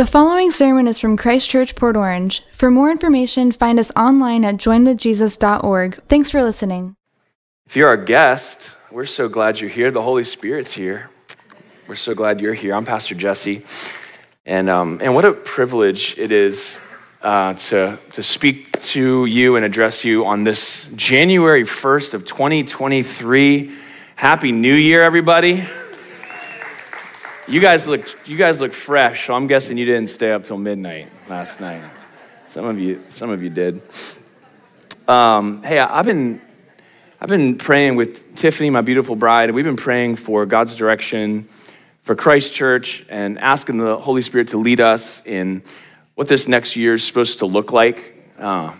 The following sermon is from Christ Church, Port Orange. For more information, find us online at joinwithjesus.org. Thanks for listening. If you're our guest, we're so glad you're here. The Holy Spirit's here. We're so glad you're here. I'm Pastor Jesse. And, um, and what a privilege it is uh, to, to speak to you and address you on this January 1st of 2023. Happy New Year, everybody. You guys look you guys look fresh, so I'm guessing you didn't stay up till midnight last night. Some of you some of you did. Um, hey, I've been I've been praying with Tiffany, my beautiful bride, and we've been praying for God's direction for Christ Church and asking the Holy Spirit to lead us in what this next year is supposed to look like. Uh,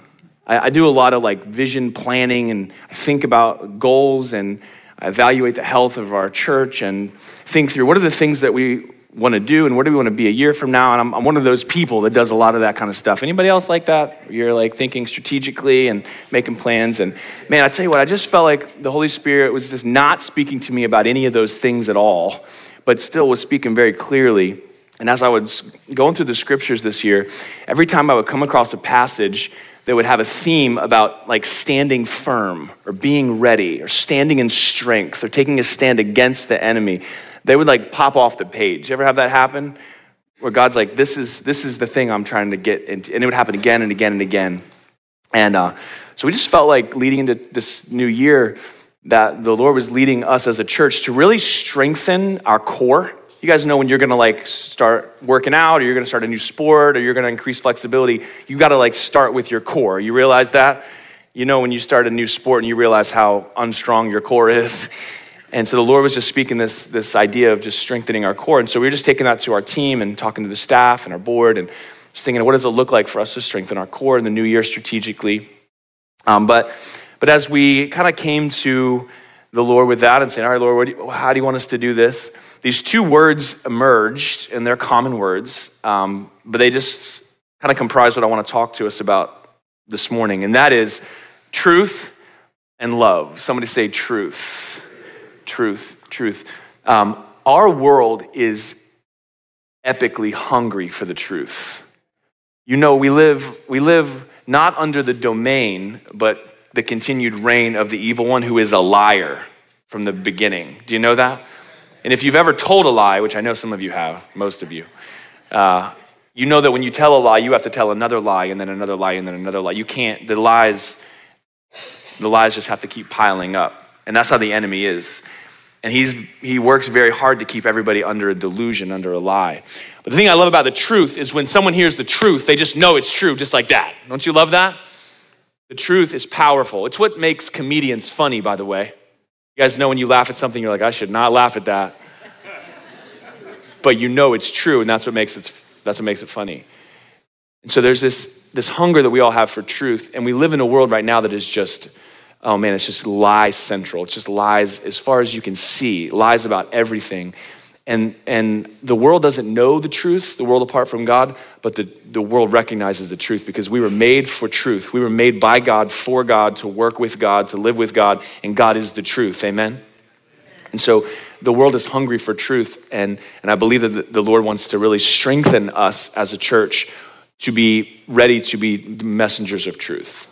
I, I do a lot of like vision planning and I think about goals and evaluate the health of our church and think through what are the things that we want to do and where do we want to be a year from now? And I'm, I'm, one of those people that does a lot of that kind of stuff. Anybody else like that? You're like thinking strategically and making plans and man i tell you what i just felt like the holy spirit was just not speaking to me about any of those things at all but still was speaking very clearly. And as i was going through the scriptures this year every time i would come across a passage that would have a theme about like standing firm or being ready or standing in strength or taking a stand against the enemy. They would like pop off the page. You ever have that happen? Where god's like this is this is the thing i'm trying to get into and it would happen again and again and again. And uh, so we just felt like leading into this new year that the lord was leading us as a church to really strengthen our core you guys know when you're gonna like start working out or you're gonna start a new sport or you're gonna increase flexibility, you gotta like start with your core. You realize that? You know when you start a new sport and you realize how unstrong your core is. And so the Lord was just speaking this, this idea of just strengthening our core. And so we were just taking that to our team and talking to the staff and our board and just thinking, what does it look like for us to strengthen our core in the new year strategically? Um, but, but as we kind of came to the Lord with that and saying, all right, Lord, do you, how do you want us to do this? These two words emerged, and they're common words, um, but they just kind of comprise what I want to talk to us about this morning, and that is truth and love. Somebody say truth. Truth, truth. Um, our world is epically hungry for the truth. You know, we live, we live not under the domain, but the continued reign of the evil one who is a liar from the beginning. Do you know that? And if you've ever told a lie, which I know some of you have, most of you, uh, you know that when you tell a lie, you have to tell another lie and then another lie and then another lie. You can't, the lies, the lies just have to keep piling up. And that's how the enemy is. And he's, he works very hard to keep everybody under a delusion, under a lie. But the thing I love about the truth is when someone hears the truth, they just know it's true, just like that. Don't you love that? The truth is powerful. It's what makes comedians funny, by the way. You guys know when you laugh at something, you're like, I should not laugh at that. but you know it's true, and that's what makes it, that's what makes it funny. And so there's this, this hunger that we all have for truth, and we live in a world right now that is just, oh man, it's just lie central. It's just lies as far as you can see, lies about everything. And, and the world doesn't know the truth, the world apart from God, but the, the world recognizes the truth because we were made for truth. We were made by God, for God, to work with God, to live with God, and God is the truth. Amen? And so the world is hungry for truth, and, and I believe that the Lord wants to really strengthen us as a church to be ready to be messengers of truth.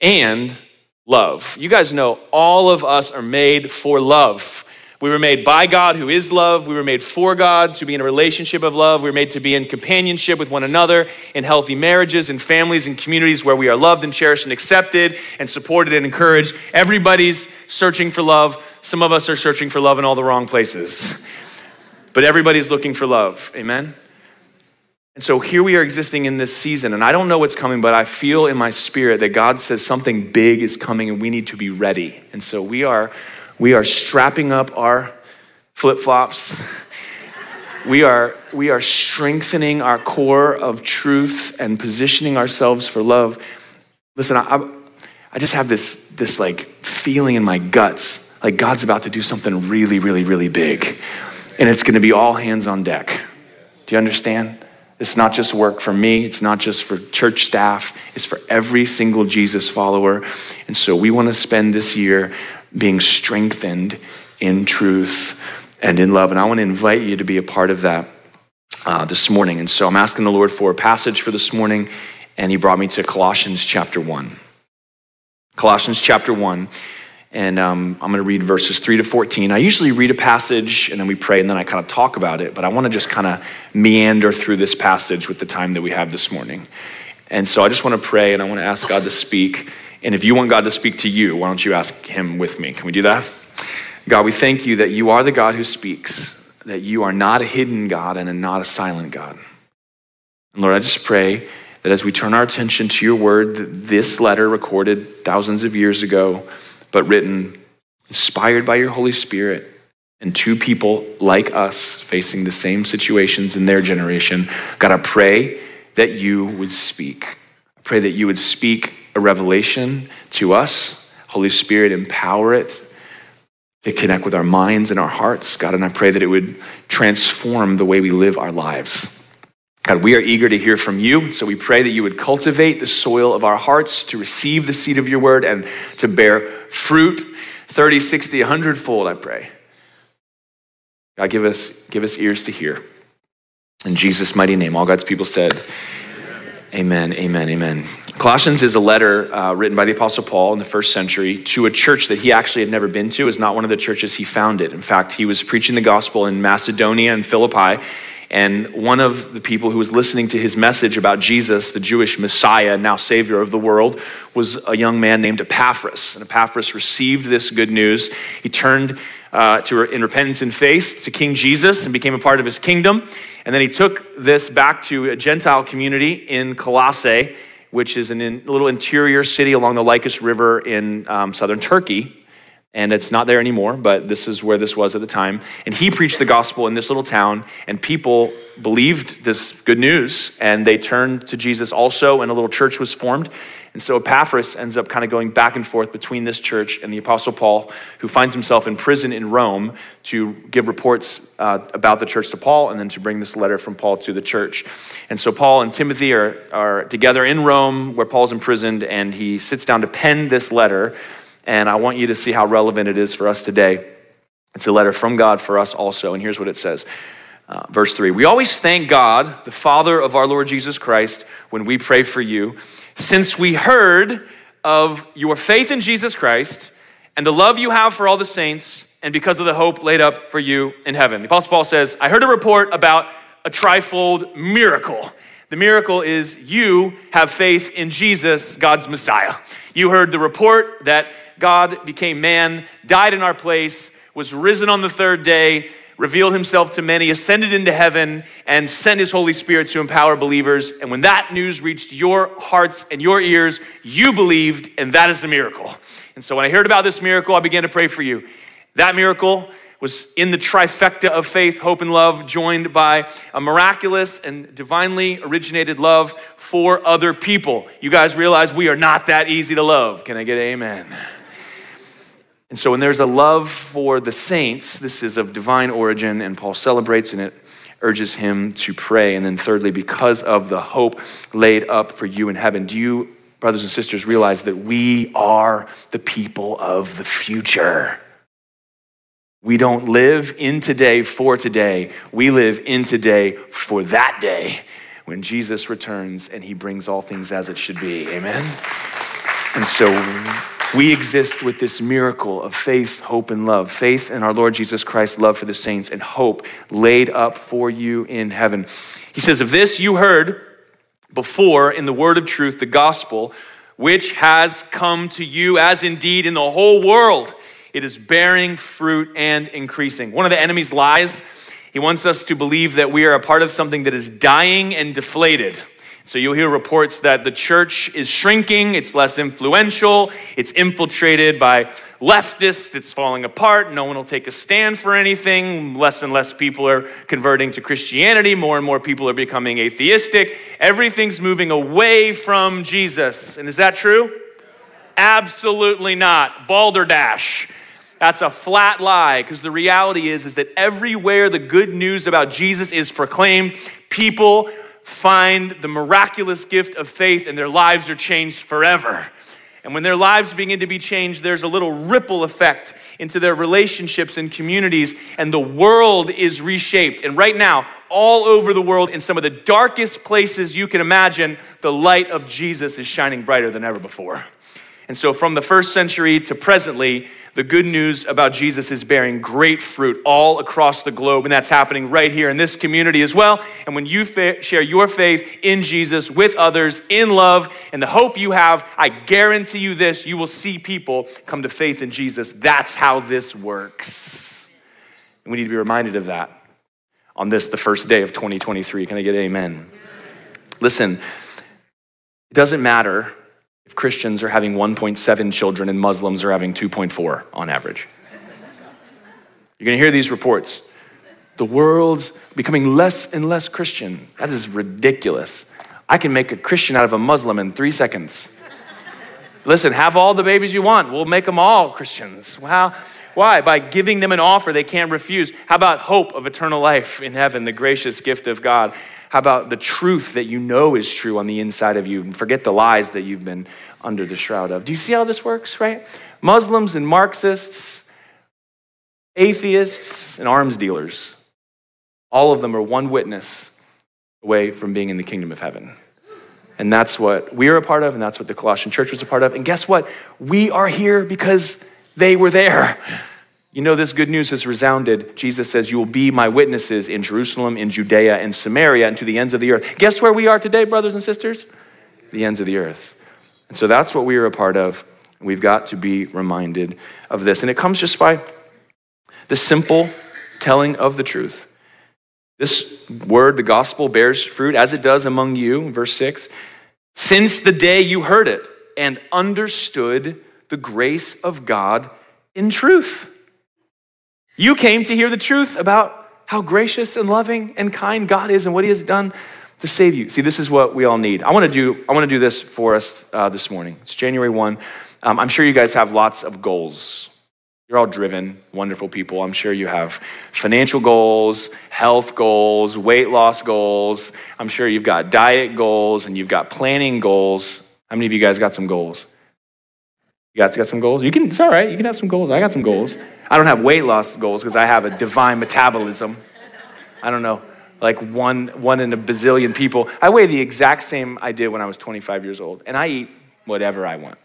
And love. You guys know all of us are made for love. We were made by God, who is love. We were made for God to be in a relationship of love. We were made to be in companionship with one another, in healthy marriages, in families, and communities where we are loved and cherished and accepted and supported and encouraged. Everybody's searching for love. Some of us are searching for love in all the wrong places. But everybody's looking for love. Amen? And so here we are existing in this season, and I don't know what's coming, but I feel in my spirit that God says something big is coming and we need to be ready. And so we are we are strapping up our flip flops. we, are, we are strengthening our core of truth and positioning ourselves for love. Listen, I, I just have this, this like feeling in my guts like God's about to do something really, really, really big. And it's going to be all hands on deck. Do you understand? It's not just work for me, it's not just for church staff, it's for every single Jesus follower. And so we want to spend this year being strengthened in truth and in love. And I want to invite you to be a part of that. uh, this morning. And so I'm asking the Lord for a passage for this morning, and He brought me to Colossians chapter 1. Colossians chapter 1. And um, I'm going to read verses 3 to 14. I usually read a passage and then we pray and then I kind of talk about it, but I want to just kind of meander through this passage with the time that we have this morning. And so I just want to pray and I want to ask God to speak. And if you want God to speak to you, why don't you ask Him with me? Can we do that? God, we thank you that you are the God who speaks, that you are not a hidden God and not a silent God. And Lord, I just pray that as we turn our attention to your word, this letter recorded thousands of years ago, but written, inspired by your Holy Spirit, and to people like us facing the same situations in their generation, God, I pray that you would speak. I pray that you would speak a revelation to us. Holy Spirit, empower it to connect with our minds and our hearts, God, and I pray that it would transform the way we live our lives. God, we are eager to hear from you, so we pray that you would cultivate the soil of our hearts to receive the seed of your word and to bear fruit 30, 60, 100 fold, I pray. God, give us, give us ears to hear. In Jesus' mighty name, all God's people said, Amen, amen, amen. Colossians is a letter uh, written by the Apostle Paul in the first century to a church that he actually had never been to. It's not one of the churches he founded. In fact, he was preaching the gospel in Macedonia and Philippi. And one of the people who was listening to his message about Jesus, the Jewish Messiah, now Savior of the world, was a young man named Epaphras. And Epaphras received this good news. He turned uh, to, in repentance and faith to King Jesus and became a part of his kingdom. And then he took this back to a Gentile community in Colossae, which is a little interior city along the Lycus River in um, southern Turkey. And it's not there anymore, but this is where this was at the time. And he preached the gospel in this little town, and people believed this good news, and they turned to Jesus also, and a little church was formed. And so Epaphras ends up kind of going back and forth between this church and the Apostle Paul, who finds himself in prison in Rome to give reports uh, about the church to Paul and then to bring this letter from Paul to the church. And so Paul and Timothy are, are together in Rome where Paul's imprisoned, and he sits down to pen this letter. And I want you to see how relevant it is for us today. It's a letter from God for us also. And here's what it says. Uh, verse 3 We always thank God, the Father of our Lord Jesus Christ, when we pray for you since we heard of your faith in Jesus Christ and the love you have for all the saints, and because of the hope laid up for you in heaven. The Apostle Paul says, I heard a report about a trifold miracle. The miracle is you have faith in Jesus, God's Messiah. You heard the report that God became man, died in our place, was risen on the third day, revealed himself to many, ascended into heaven, and sent his Holy Spirit to empower believers. And when that news reached your hearts and your ears, you believed, and that is the miracle. And so when I heard about this miracle, I began to pray for you. That miracle was in the trifecta of faith, hope, and love, joined by a miraculous and divinely originated love for other people. You guys realize we are not that easy to love. Can I get amen? And so when there's a love for the saints, this is of divine origin, and Paul celebrates and it urges him to pray. And then thirdly, because of the hope laid up for you in heaven, do you, brothers and sisters, realize that we are the people of the future? We don't live in today for today. We live in today for that day when Jesus returns and he brings all things as it should be. Amen? And so we exist with this miracle of faith, hope, and love. Faith in our Lord Jesus Christ, love for the saints, and hope laid up for you in heaven. He says, Of this you heard before in the word of truth, the gospel, which has come to you, as indeed in the whole world it is bearing fruit and increasing. One of the enemy's lies, he wants us to believe that we are a part of something that is dying and deflated. So you'll hear reports that the church is shrinking, it's less influential, it's infiltrated by leftists, it's falling apart, no one will take a stand for anything, less and less people are converting to Christianity, more and more people are becoming atheistic. Everything's moving away from Jesus. And is that true? Absolutely not. Balderdash. That's a flat lie because the reality is is that everywhere the good news about Jesus is proclaimed, people find the miraculous gift of faith and their lives are changed forever. And when their lives begin to be changed, there's a little ripple effect into their relationships and communities, and the world is reshaped. And right now, all over the world, in some of the darkest places you can imagine, the light of Jesus is shining brighter than ever before. And so, from the first century to presently, the good news about Jesus is bearing great fruit all across the globe, and that's happening right here in this community as well. And when you fa- share your faith in Jesus with others in love and the hope you have, I guarantee you this you will see people come to faith in Jesus. That's how this works. And we need to be reminded of that on this, the first day of 2023. Can I get amen? Listen, it doesn't matter if Christians are having 1.7 children and Muslims are having 2.4 on average. You're going to hear these reports. The world's becoming less and less Christian. That is ridiculous. I can make a Christian out of a Muslim in three seconds. Listen, have all the babies you want. We'll make them all Christians. How? Why? By giving them an offer they can't refuse. How about hope of eternal life in heaven, the gracious gift of God? How about the truth that you know is true on the inside of you and forget the lies that you've been under the shroud of? Do you see how this works, right? Muslims and Marxists, atheists and arms dealers, all of them are one witness away from being in the kingdom of heaven. And that's what we are a part of, and that's what the Colossian church was a part of. And guess what? We are here because they were there. You know, this good news has resounded. Jesus says, You will be my witnesses in Jerusalem, in Judea, and Samaria, and to the ends of the earth. Guess where we are today, brothers and sisters? The ends of the earth. And so that's what we are a part of. We've got to be reminded of this. And it comes just by the simple telling of the truth. This word, the gospel, bears fruit as it does among you, verse 6, since the day you heard it and understood the grace of God in truth. You came to hear the truth about how gracious and loving and kind God is and what He has done to save you. See, this is what we all need. I want to do. I want to do this for us uh, this morning. It's January one. Um, I'm sure you guys have lots of goals. You're all driven, wonderful people. I'm sure you have financial goals, health goals, weight loss goals. I'm sure you've got diet goals and you've got planning goals. How many of you guys got some goals? You guys got some goals? You can, it's all right. You can have some goals. I got some goals. I don't have weight loss goals because I have a divine metabolism. I don't know, like one, one in a bazillion people. I weigh the exact same I did when I was 25 years old, and I eat whatever I want.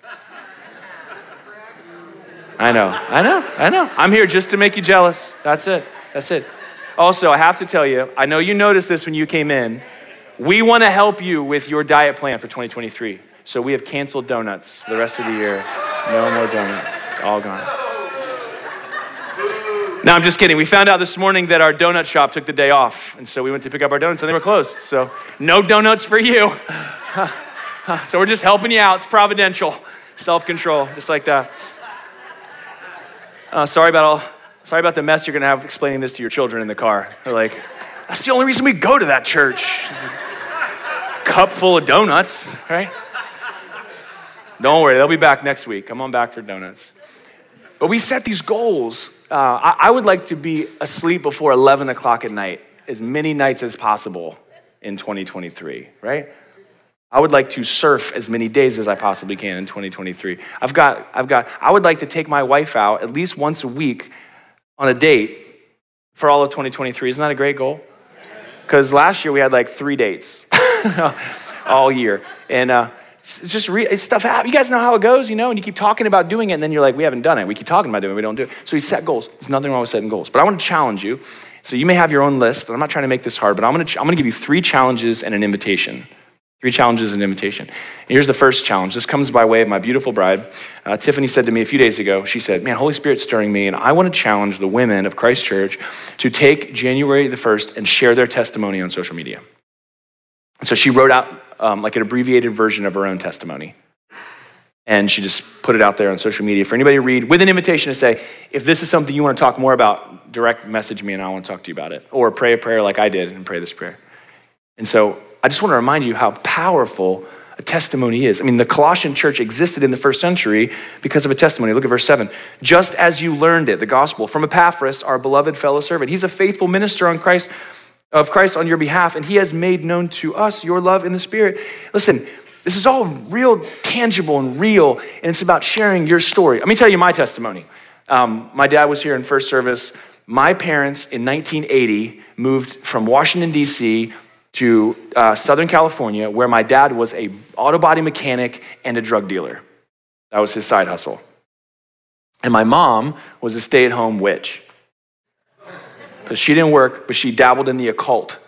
I know, I know, I know. I'm here just to make you jealous. That's it. That's it. Also, I have to tell you, I know you noticed this when you came in. We want to help you with your diet plan for 2023. So we have canceled donuts for the rest of the year. No more donuts. It's all gone. No, I'm just kidding. We found out this morning that our donut shop took the day off. And so we went to pick up our donuts and they were closed. So no donuts for you. so we're just helping you out. It's providential. Self control, just like that. Uh, sorry about all. Sorry about the mess you're gonna have explaining this to your children in the car. They're like, that's the only reason we go to that church. cup full of donuts, right? Don't worry, they'll be back next week. Come on back for donuts. But we set these goals. Uh, I, I would like to be asleep before 11 o'clock at night, as many nights as possible in 2023, right? I would like to surf as many days as I possibly can in 2023. I've got, I've got, I would like to take my wife out at least once a week on a date for all of 2023. Isn't that a great goal? Because last year we had like three dates all year. And, uh, it's just re- stuff happens. You guys know how it goes, you know, and you keep talking about doing it, and then you're like, we haven't done it. We keep talking about doing it, we don't do it. So he set goals. There's nothing wrong with setting goals. But I want to challenge you. So you may have your own list, and I'm not trying to make this hard, but I'm going to, I'm going to give you three challenges and an invitation. Three challenges and invitation. And here's the first challenge. This comes by way of my beautiful bride. Uh, Tiffany said to me a few days ago, she said, Man, Holy Spirit's stirring me, and I want to challenge the women of Christ Church to take January the 1st and share their testimony on social media. So she wrote out um, like an abbreviated version of her own testimony. And she just put it out there on social media for anybody to read with an invitation to say, if this is something you want to talk more about, direct message me and I want to talk to you about it. Or pray a prayer like I did and pray this prayer. And so I just want to remind you how powerful a testimony is. I mean, the Colossian church existed in the first century because of a testimony. Look at verse 7. Just as you learned it, the gospel, from Epaphras, our beloved fellow servant. He's a faithful minister on Christ, of Christ on your behalf, and he has made known to us your love in the Spirit. Listen, This is all real, tangible, and real, and it's about sharing your story. Let me tell you my testimony. Um, my dad was here in first service. My parents in 1980 moved from Washington, D.C. to uh, Southern California, where my dad was a auto body mechanic and a drug dealer. That was his side hustle. And my mom was a stay at home witch. But she didn't work, but she dabbled in the occult.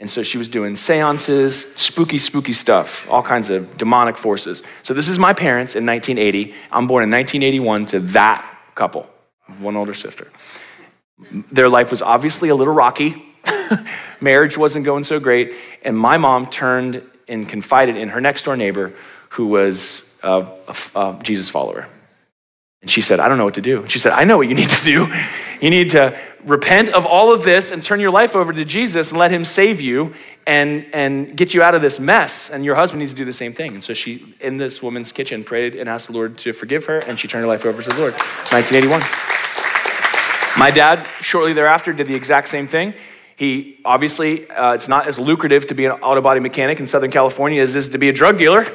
And so she was doing seances, spooky, spooky stuff, all kinds of demonic forces. So this is my parents in 1980. I'm born in 1981 to that couple, one older sister. Their life was obviously a little rocky. Marriage wasn't going so great. And my mom turned and confided in her next door neighbor who was a, a, a Jesus follower. And she said, I don't know what to do. She said, I know what you need to do. You need to repent of all of this and turn your life over to Jesus and let him save you and, and get you out of this mess. And your husband needs to do the same thing. And so she, in this woman's kitchen, prayed and asked the Lord to forgive her, and she turned her life over to the Lord. 1981. My dad, shortly thereafter, did the exact same thing. He obviously, uh, it's not as lucrative to be an auto body mechanic in Southern California as it is to be a drug dealer.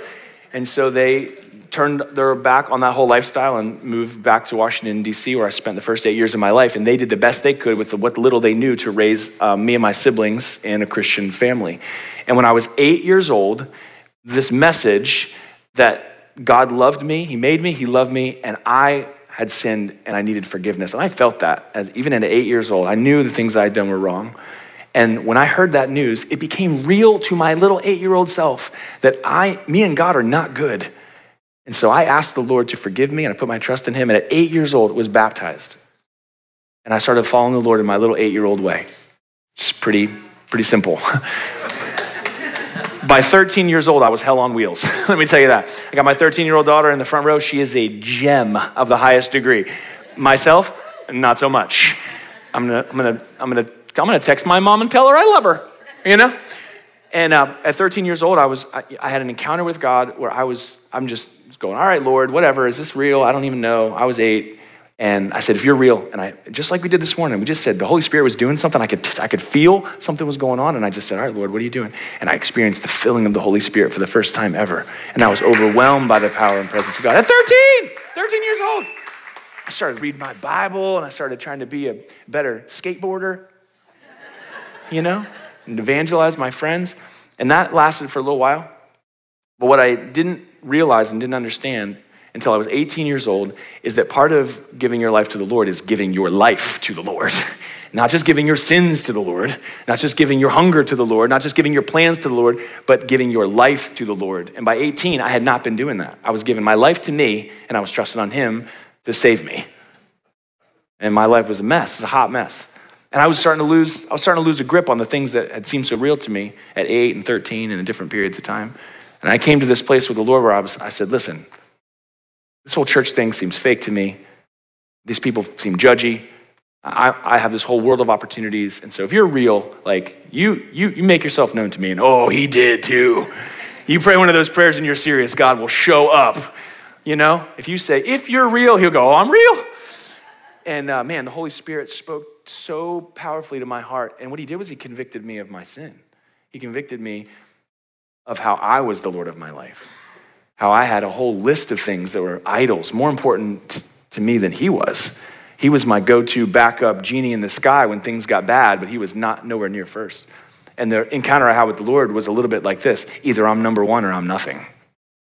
And so they turned their back on that whole lifestyle and moved back to Washington, D.C., where I spent the first eight years of my life. And they did the best they could with what little they knew to raise uh, me and my siblings in a Christian family. And when I was eight years old, this message that God loved me, He made me, He loved me, and I had sinned and I needed forgiveness. And I felt that, as, even at eight years old. I knew the things I had done were wrong. And when I heard that news, it became real to my little eight year old self that I, me and God are not good and so I asked the Lord to forgive me and I put my trust in him. And at eight years old, was baptized. And I started following the Lord in my little eight year old way. It's pretty, pretty simple. By 13 years old, I was hell on wheels. Let me tell you that. I got my 13 year old daughter in the front row. She is a gem of the highest degree. Myself, not so much. I'm gonna, I'm gonna, I'm gonna, I'm gonna text my mom and tell her I love her, you know? And uh, at 13 years old, I was, I, I had an encounter with God where I was, I'm just going, all right, Lord, whatever, is this real? I don't even know. I was eight. And I said, if you're real, and I, just like we did this morning, we just said the Holy Spirit was doing something. I could, I could feel something was going on. And I just said, all right, Lord, what are you doing? And I experienced the filling of the Holy Spirit for the first time ever. And I was overwhelmed by the power and presence of God. At 13, 13 years old, I started reading my Bible and I started trying to be a better skateboarder, you know, and evangelize my friends. And that lasted for a little while. But what I didn't realize and didn't understand until I was 18 years old is that part of giving your life to the Lord is giving your life to the Lord. not just giving your sins to the Lord, not just giving your hunger to the Lord, not just giving your plans to the Lord, but giving your life to the Lord. And by 18, I had not been doing that. I was giving my life to me and I was trusting on Him to save me. And my life was a mess, it's a hot mess. And I was starting to lose, I was starting to lose a grip on the things that had seemed so real to me at 8 and 13 and in different periods of time. And I came to this place with the Lord where I, was, I said, listen, this whole church thing seems fake to me. These people seem judgy. I, I have this whole world of opportunities. And so if you're real, like you, you, you make yourself known to me. And oh, he did too. You pray one of those prayers and you're serious, God will show up. You know, if you say, if you're real, he'll go, oh, I'm real. And uh, man, the Holy Spirit spoke so powerfully to my heart. And what he did was he convicted me of my sin. He convicted me of how I was the Lord of my life, how I had a whole list of things that were idols, more important to me than he was. He was my go to backup genie in the sky when things got bad, but he was not nowhere near first. And the encounter I had with the Lord was a little bit like this either I'm number one or I'm nothing.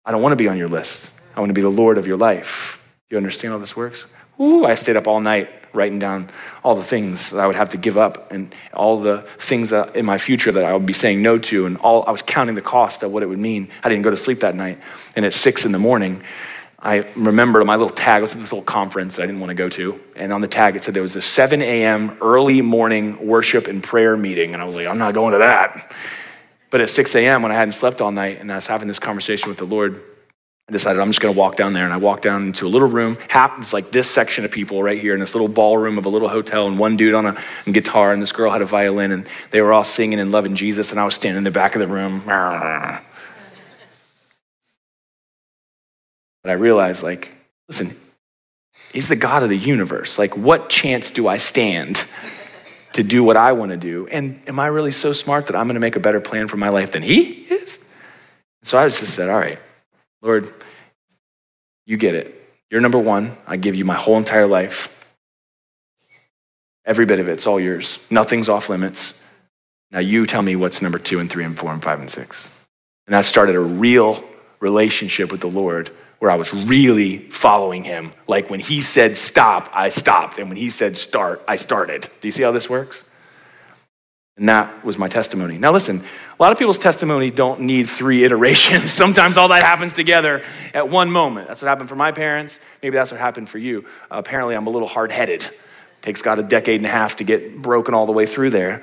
I don't want to be on your list. I want to be the Lord of your life. You understand how this works? Ooh, I stayed up all night writing down all the things that I would have to give up and all the things in my future that I would be saying no to. And all, I was counting the cost of what it would mean. I didn't go to sleep that night. And at six in the morning, I remember my little tag was at this little conference that I didn't want to go to. And on the tag, it said there was a 7 a.m. early morning worship and prayer meeting. And I was like, I'm not going to that. But at 6 a.m., when I hadn't slept all night and I was having this conversation with the Lord, I decided I'm just going to walk down there. And I walked down into a little room. Happens like this section of people right here in this little ballroom of a little hotel, and one dude on a guitar, and this girl had a violin, and they were all singing and loving Jesus. And I was standing in the back of the room. But I realized, like, listen, he's the God of the universe. Like, what chance do I stand to do what I want to do? And am I really so smart that I'm going to make a better plan for my life than he is? So I just said, All right, Lord, you get it. You're number one. I give you my whole entire life. Every bit of it. it's all yours. Nothing's off limits. Now you tell me what's number two and three and four and five and six. And that started a real relationship with the Lord where I was really following him. Like when he said stop, I stopped. And when he said start, I started. Do you see how this works? And that was my testimony. Now, listen, a lot of people's testimony don't need three iterations. Sometimes all that happens together at one moment. That's what happened for my parents. Maybe that's what happened for you. Uh, apparently, I'm a little hard headed. Takes God a decade and a half to get broken all the way through there.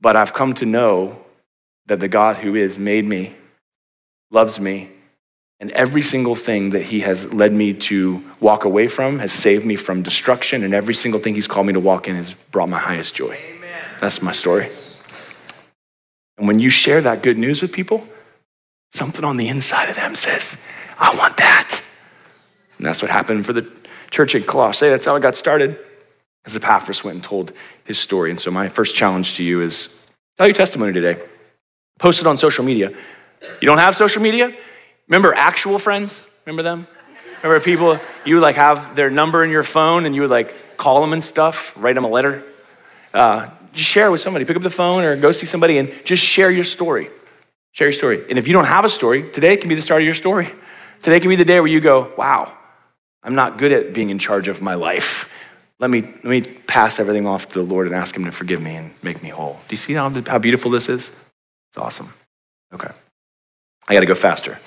But I've come to know that the God who is made me, loves me, and every single thing that he has led me to walk away from has saved me from destruction, and every single thing he's called me to walk in has brought my highest joy. That's my story. And when you share that good news with people, something on the inside of them says, I want that. And that's what happened for the church in Colossae. That's how it got started. As Epaphras went and told his story. And so, my first challenge to you is tell your testimony today. Post it on social media. You don't have social media? Remember actual friends? Remember them? Remember people, you like have their number in your phone and you would like call them and stuff, write them a letter? Uh, just share with somebody. Pick up the phone or go see somebody and just share your story. Share your story. And if you don't have a story, today can be the start of your story. Today can be the day where you go, wow, I'm not good at being in charge of my life. Let me, let me pass everything off to the Lord and ask Him to forgive me and make me whole. Do you see how, how beautiful this is? It's awesome. Okay. I got to go faster.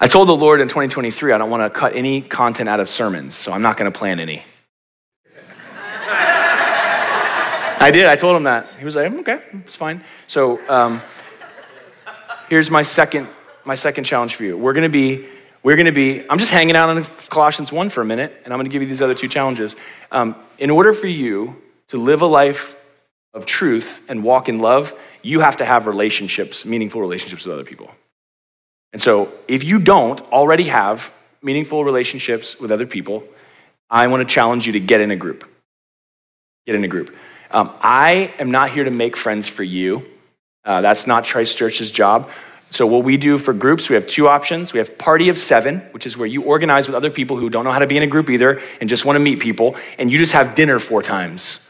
I told the Lord in 2023 I don't want to cut any content out of sermons, so I'm not going to plan any. I did. I told him that. He was like, okay, it's fine. So um, here's my second, my second challenge for you. We're to be, we're to be. I'm just hanging out on Colossians one for a minute, and I'm to give you these other two challenges. Um, in order for you to live a life of truth and walk in love, you have to have relationships, meaningful relationships with other people. And so, if you don't already have meaningful relationships with other people, I want to challenge you to get in a group. Get in a group. Um, I am not here to make friends for you. Uh, that's not Christ Church's job. So, what we do for groups, we have two options. We have Party of Seven, which is where you organize with other people who don't know how to be in a group either and just want to meet people, and you just have dinner four times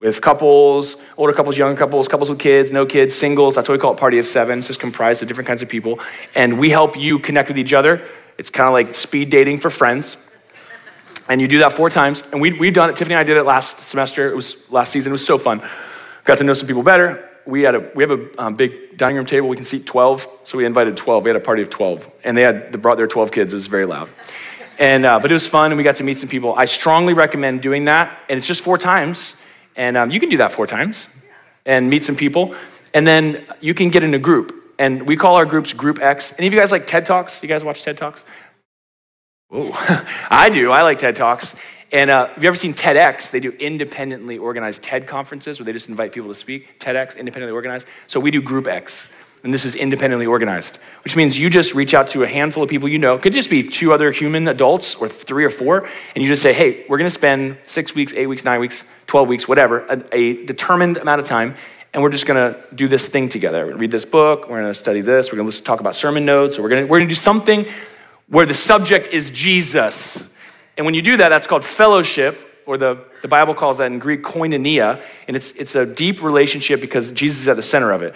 with couples, older couples, younger couples, couples with kids, no kids, singles. That's why we call it Party of Seven. It's just comprised of different kinds of people. And we help you connect with each other. It's kind of like speed dating for friends. And you do that four times. And we, we've done it. Tiffany and I did it last semester. It was last season. It was so fun. Got to know some people better. We, had a, we have a um, big dining room table. We can seat 12. So we invited 12. We had a party of 12. And they, had, they brought their 12 kids. It was very loud. And, uh, but it was fun, and we got to meet some people. I strongly recommend doing that. And it's just four times. And um, you can do that four times and meet some people. And then you can get in a group. And we call our groups Group X. Any of you guys like TED Talks? You guys watch TED Talks? Oh, I do. I like TED Talks. And uh, have you ever seen TEDx? They do independently organized TED conferences where they just invite people to speak. TEDx, independently organized. So we do Group X. And this is independently organized, which means you just reach out to a handful of people you know. Could just be two other human adults or three or four. And you just say, hey, we're going to spend six weeks, eight weeks, nine weeks 12 weeks, whatever, a, a determined amount of time, and we're just gonna do this thing together. We're gonna read this book, we're gonna study this, we're gonna talk about sermon notes, or we're gonna, we're gonna do something where the subject is Jesus. And when you do that, that's called fellowship, or the, the Bible calls that in Greek koinonia, and it's, it's a deep relationship because Jesus is at the center of it.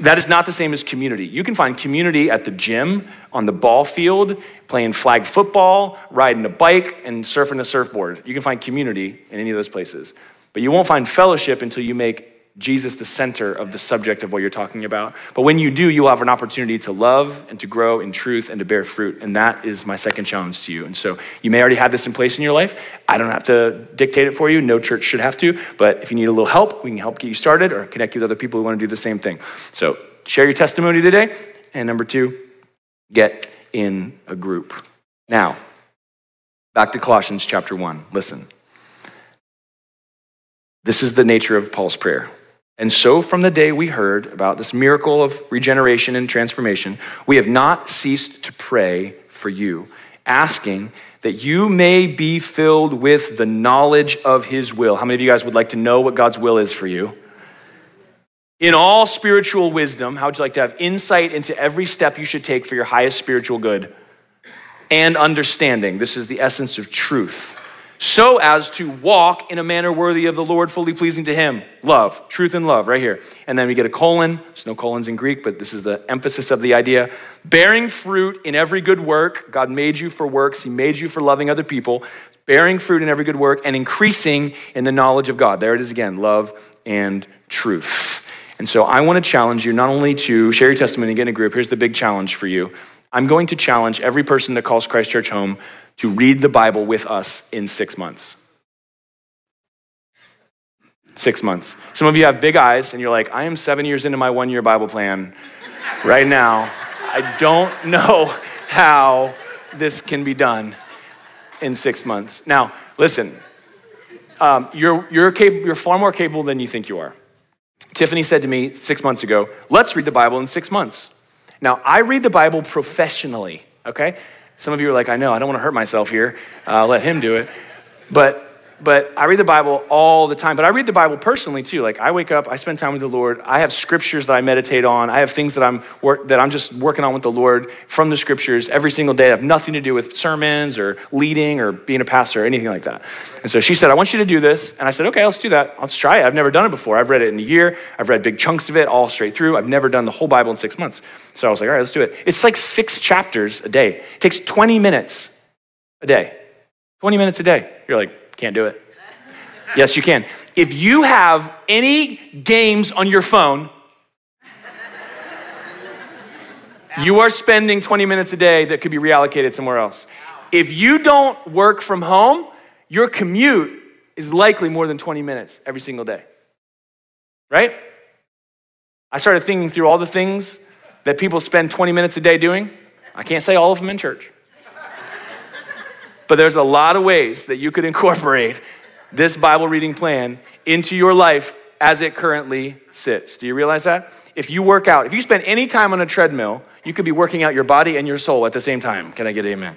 That is not the same as community. You can find community at the gym, on the ball field, playing flag football, riding a bike, and surfing a surfboard. You can find community in any of those places. But you won't find fellowship until you make Jesus the center of the subject of what you're talking about. But when you do, you'll have an opportunity to love and to grow in truth and to bear fruit. And that is my second challenge to you. And so you may already have this in place in your life. I don't have to dictate it for you. No church should have to. But if you need a little help, we can help get you started or connect you with other people who want to do the same thing. So share your testimony today. And number two, get in a group. Now, back to Colossians chapter 1. Listen. This is the nature of Paul's prayer. And so, from the day we heard about this miracle of regeneration and transformation, we have not ceased to pray for you, asking that you may be filled with the knowledge of his will. How many of you guys would like to know what God's will is for you? in all spiritual wisdom, how would you like to have insight into every step you should take for your highest spiritual good? And understanding. This is the essence of truth. So as to walk in a manner worthy of the Lord, fully pleasing to Him. Love, truth and love, right here. And then we get a colon. There's no colons in Greek, but this is the emphasis of the idea. Bearing fruit in every good work. God made you for works, He made you for loving other people. Bearing fruit in every good work and increasing in the knowledge of God. There it is again love and truth. And so I want to challenge you not only to share your testimony and get in a group, here's the big challenge for you. I'm going to challenge every person that calls Christ Church home to read the Bible with us in six months. Six months. Some of you have big eyes and you're like, I am seven years into my one year Bible plan right now. I don't know how this can be done in six months. Now, listen, um, you're, you're, cap- you're far more capable than you think you are. Tiffany said to me six months ago, let's read the Bible in six months. Now, I read the Bible professionally, okay? Some of you are like, I know, I don't want to hurt myself here. Uh, let him do it. But but I read the Bible all the time. But I read the Bible personally too. Like I wake up, I spend time with the Lord. I have scriptures that I meditate on. I have things that I'm work, that I'm just working on with the Lord from the scriptures every single day. I have nothing to do with sermons or leading or being a pastor or anything like that. And so she said, "I want you to do this," and I said, "Okay, let's do that. Let's try it. I've never done it before. I've read it in a year. I've read big chunks of it all straight through. I've never done the whole Bible in six months. So I was like, all right, let's do it. It's like six chapters a day. It takes 20 minutes a day. 20 minutes a day. You're like, can't do it. Yes, you can. If you have any games on your phone, you are spending 20 minutes a day that could be reallocated somewhere else. If you don't work from home, your commute is likely more than 20 minutes every single day. Right? I started thinking through all the things that people spend 20 minutes a day doing. I can't say all of them in church. But there's a lot of ways that you could incorporate this Bible reading plan into your life as it currently sits. Do you realize that? If you work out, if you spend any time on a treadmill, you could be working out your body and your soul at the same time. Can I get amen?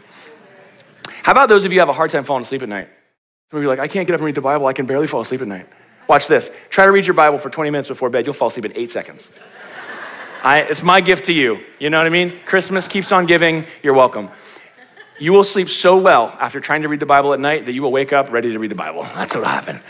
How about those of you have a hard time falling asleep at night? Some of you are like, I can't get up and read the Bible. I can barely fall asleep at night. Watch this. Try to read your Bible for 20 minutes before bed. You'll fall asleep in eight seconds. I, it's my gift to you. You know what I mean? Christmas keeps on giving. You're welcome. You will sleep so well after trying to read the Bible at night that you will wake up ready to read the Bible. That's what happened.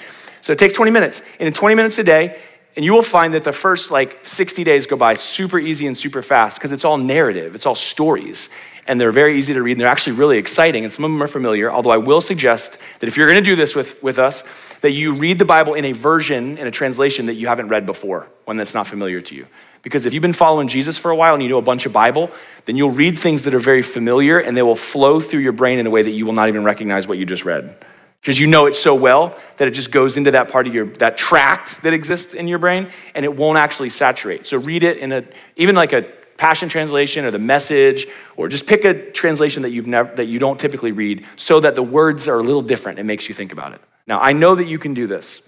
So it takes 20 minutes. And in 20 minutes a day, and you will find that the first like 60 days go by super easy and super fast because it's all narrative, it's all stories. And they're very easy to read, and they're actually really exciting, and some of them are familiar. Although I will suggest that if you're gonna do this with, with us, that you read the Bible in a version, in a translation that you haven't read before, one that's not familiar to you. Because if you've been following Jesus for a while and you know a bunch of Bible, then you'll read things that are very familiar and they will flow through your brain in a way that you will not even recognize what you just read. Because you know it so well that it just goes into that part of your, that tract that exists in your brain and it won't actually saturate. So read it in a, even like a Passion Translation or the Message, or just pick a translation that you've never, that you don't typically read so that the words are a little different. It makes you think about it. Now, I know that you can do this.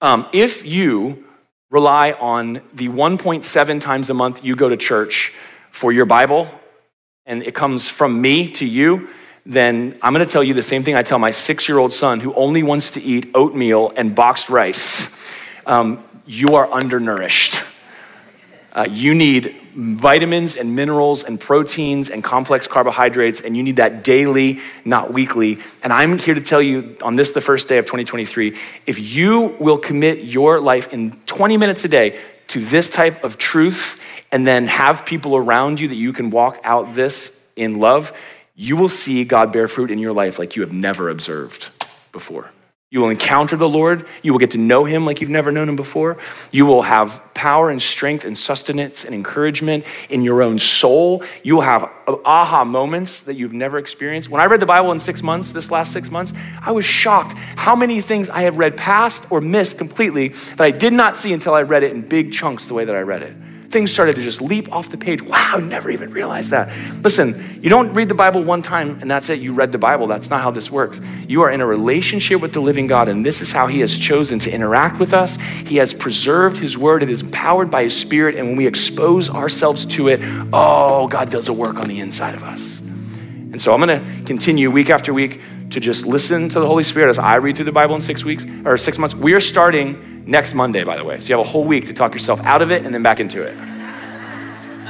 Um, if you rely on the 1.7 times a month you go to church for your Bible, and it comes from me to you, then I'm gonna tell you the same thing I tell my six year old son who only wants to eat oatmeal and boxed rice. Um, you are undernourished. Uh, you need vitamins and minerals and proteins and complex carbohydrates, and you need that daily, not weekly. And I'm here to tell you on this, the first day of 2023, if you will commit your life in 20 minutes a day to this type of truth and then have people around you that you can walk out this in love, you will see God bear fruit in your life like you have never observed before. You will encounter the Lord. You will get to know him like you've never known him before. You will have power and strength and sustenance and encouragement in your own soul. You will have aha moments that you've never experienced. When I read the Bible in six months, this last six months, I was shocked how many things I have read past or missed completely that I did not see until I read it in big chunks the way that I read it things started to just leap off the page. Wow, I never even realized that. Listen, you don't read the Bible one time and that's it. You read the Bible. That's not how this works. You are in a relationship with the living God, and this is how He has chosen to interact with us. He has preserved His word, it is empowered by His Spirit, and when we expose ourselves to it, oh, God does a work on the inside of us. And so I'm going to continue week after week to just listen to the Holy Spirit as I read through the Bible in six weeks or six months. We are starting next Monday, by the way. So you have a whole week to talk yourself out of it and then back into it.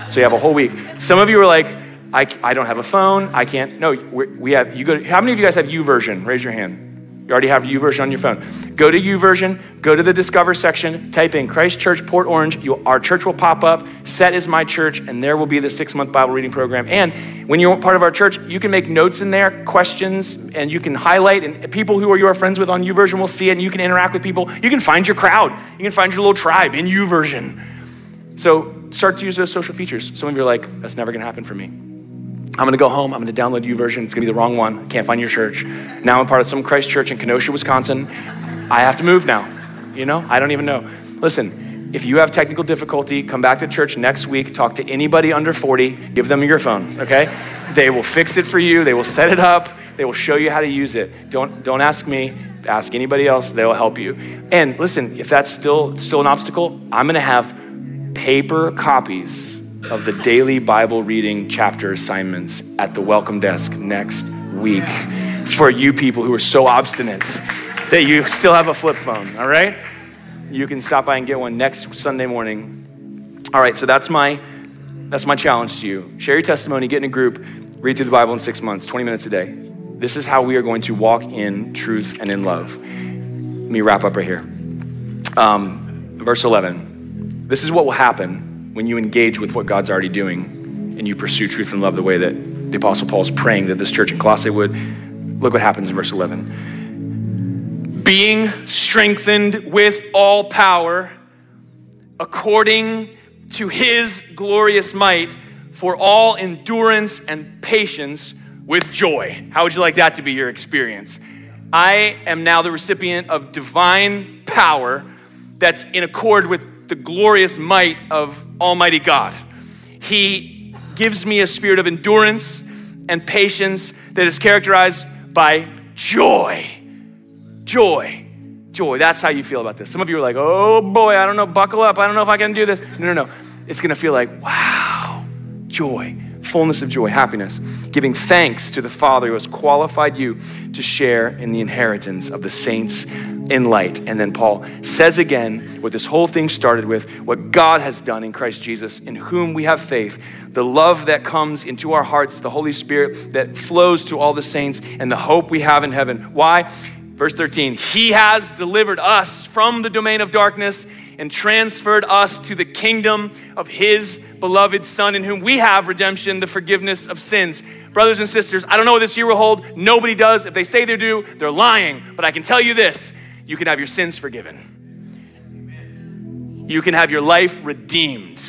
So you have a whole week. Some of you are like, I, I don't have a phone. I can't. No, we have, you go, how many of you guys have YouVersion? Raise your hand. You already have YouVersion on your phone. Go to YouVersion, go to the Discover section, type in Christ Church Port Orange. You, our church will pop up. Set is my church, and there will be the six month Bible reading program. And when you're part of our church, you can make notes in there, questions, and you can highlight. And people who are your friends with on YouVersion will see it, and you can interact with people. You can find your crowd. You can find your little tribe in YouVersion. So start to use those social features. Some of you are like, that's never going to happen for me. I'm gonna go home, I'm gonna download YouVersion. It's gonna be the wrong one. Can't find your church. Now I'm part of some Christ church in Kenosha, Wisconsin. I have to move now. You know, I don't even know. Listen, if you have technical difficulty, come back to church next week, talk to anybody under 40, give them your phone, okay? They will fix it for you, they will set it up, they will show you how to use it. Don't, don't ask me, ask anybody else, they will help you. And listen, if that's still, still an obstacle, I'm gonna have paper copies of the daily Bible reading chapter assignments at the welcome desk next week for you people who are so obstinate that you still have a flip phone, all right? You can stop by and get one next Sunday morning. All right, so that's my that's my challenge to you. Share your testimony, get in a group, read through the Bible in 6 months, 20 minutes a day. This is how we are going to walk in truth and in love. Let me wrap up right here. Um, verse 11. This is what will happen when you engage with what God's already doing and you pursue truth and love the way that the Apostle Paul is praying that this church in Colossae would, look what happens in verse 11. Being strengthened with all power according to his glorious might for all endurance and patience with joy. How would you like that to be your experience? I am now the recipient of divine power that's in accord with the glorious might of Almighty God. He gives me a spirit of endurance and patience that is characterized by joy. Joy. Joy. That's how you feel about this. Some of you are like, oh boy, I don't know, buckle up. I don't know if I can do this. No, no, no. It's going to feel like, wow, joy fullness of joy, happiness, giving thanks to the Father who has qualified you to share in the inheritance of the saints in light. And then Paul says again what this whole thing started with what God has done in Christ Jesus, in whom we have faith, the love that comes into our hearts, the Holy Spirit that flows to all the saints, and the hope we have in heaven. Why? Verse 13, He has delivered us from the domain of darkness and transferred us to the kingdom of His beloved Son, in whom we have redemption, the forgiveness of sins. Brothers and sisters, I don't know what this year will hold. Nobody does. If they say they do, they're lying. But I can tell you this you can have your sins forgiven, you can have your life redeemed,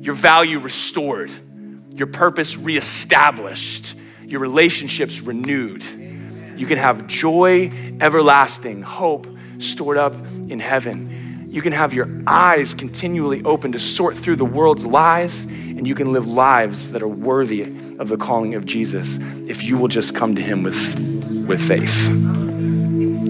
your value restored, your purpose reestablished, your relationships renewed. You can have joy everlasting, hope stored up in heaven you can have your eyes continually open to sort through the world's lies, and you can live lives that are worthy of the calling of Jesus if you will just come to Him with, with faith.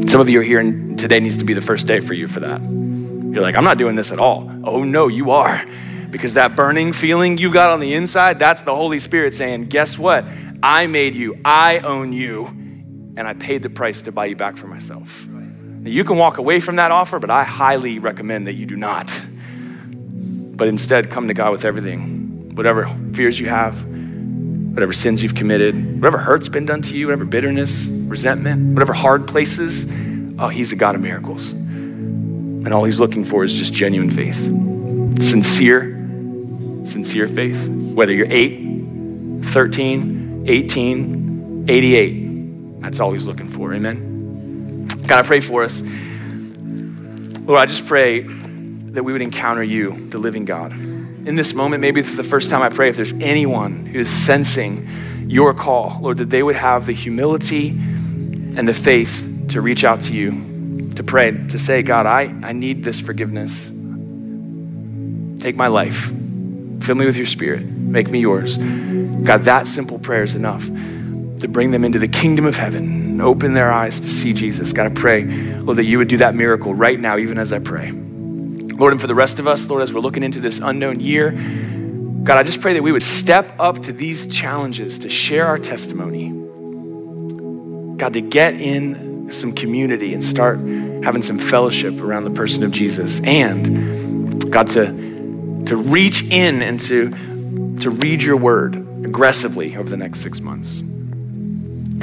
Some of you are here, and today needs to be the first day for you for that. You're like, I'm not doing this at all. Oh, no, you are. Because that burning feeling you got on the inside, that's the Holy Spirit saying, Guess what? I made you, I own you, and I paid the price to buy you back for myself. Now, you can walk away from that offer, but I highly recommend that you do not. But instead, come to God with everything. Whatever fears you have, whatever sins you've committed, whatever hurt's been done to you, whatever bitterness, resentment, whatever hard places, oh, He's a God of miracles. And all He's looking for is just genuine faith. Sincere, sincere faith. Whether you're 8, 13, 18, 88, that's all He's looking for. Amen. God, I pray for us. Lord, I just pray that we would encounter you, the living God. In this moment, maybe it's the first time I pray, if there's anyone who is sensing your call, Lord, that they would have the humility and the faith to reach out to you, to pray, to say, God, I, I need this forgiveness. Take my life, fill me with your spirit, make me yours. God, that simple prayer is enough to bring them into the kingdom of heaven open their eyes to see Jesus. God, I pray, Lord, that you would do that miracle right now, even as I pray. Lord, and for the rest of us, Lord, as we're looking into this unknown year, God, I just pray that we would step up to these challenges to share our testimony. God, to get in some community and start having some fellowship around the person of Jesus, and God, to, to reach in and to, to read your word aggressively over the next six months.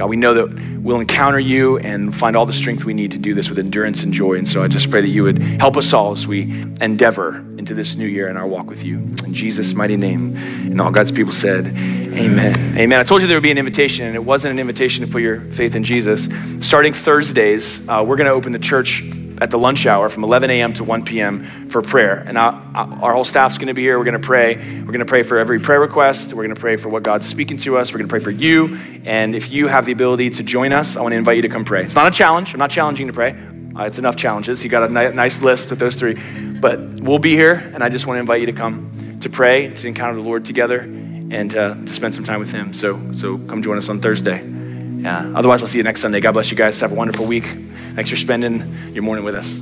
God, we know that we'll encounter you and find all the strength we need to do this with endurance and joy. And so I just pray that you would help us all as we endeavor into this new year in our walk with you. In Jesus' mighty name. And all God's people said, Amen. Amen. I told you there would be an invitation, and it wasn't an invitation to put your faith in Jesus. Starting Thursdays, uh, we're going to open the church at the lunch hour from 11 a.m. to 1 p.m. for prayer. And I, I, our whole staff's going to be here. We're going to pray. We're going to pray for every prayer request. We're going to pray for what God's speaking to us. We're going to pray for you. And if you have the ability to join us, I want to invite you to come pray. It's not a challenge. I'm not challenging to pray. Uh, it's enough challenges. You got a ni- nice list with those three. But we'll be here, and I just want to invite you to come to pray, to encounter the Lord together, and uh, to spend some time with Him. So, so come join us on Thursday. Yeah. Otherwise, I'll see you next Sunday. God bless you guys. Have a wonderful week. Thanks for spending your morning with us.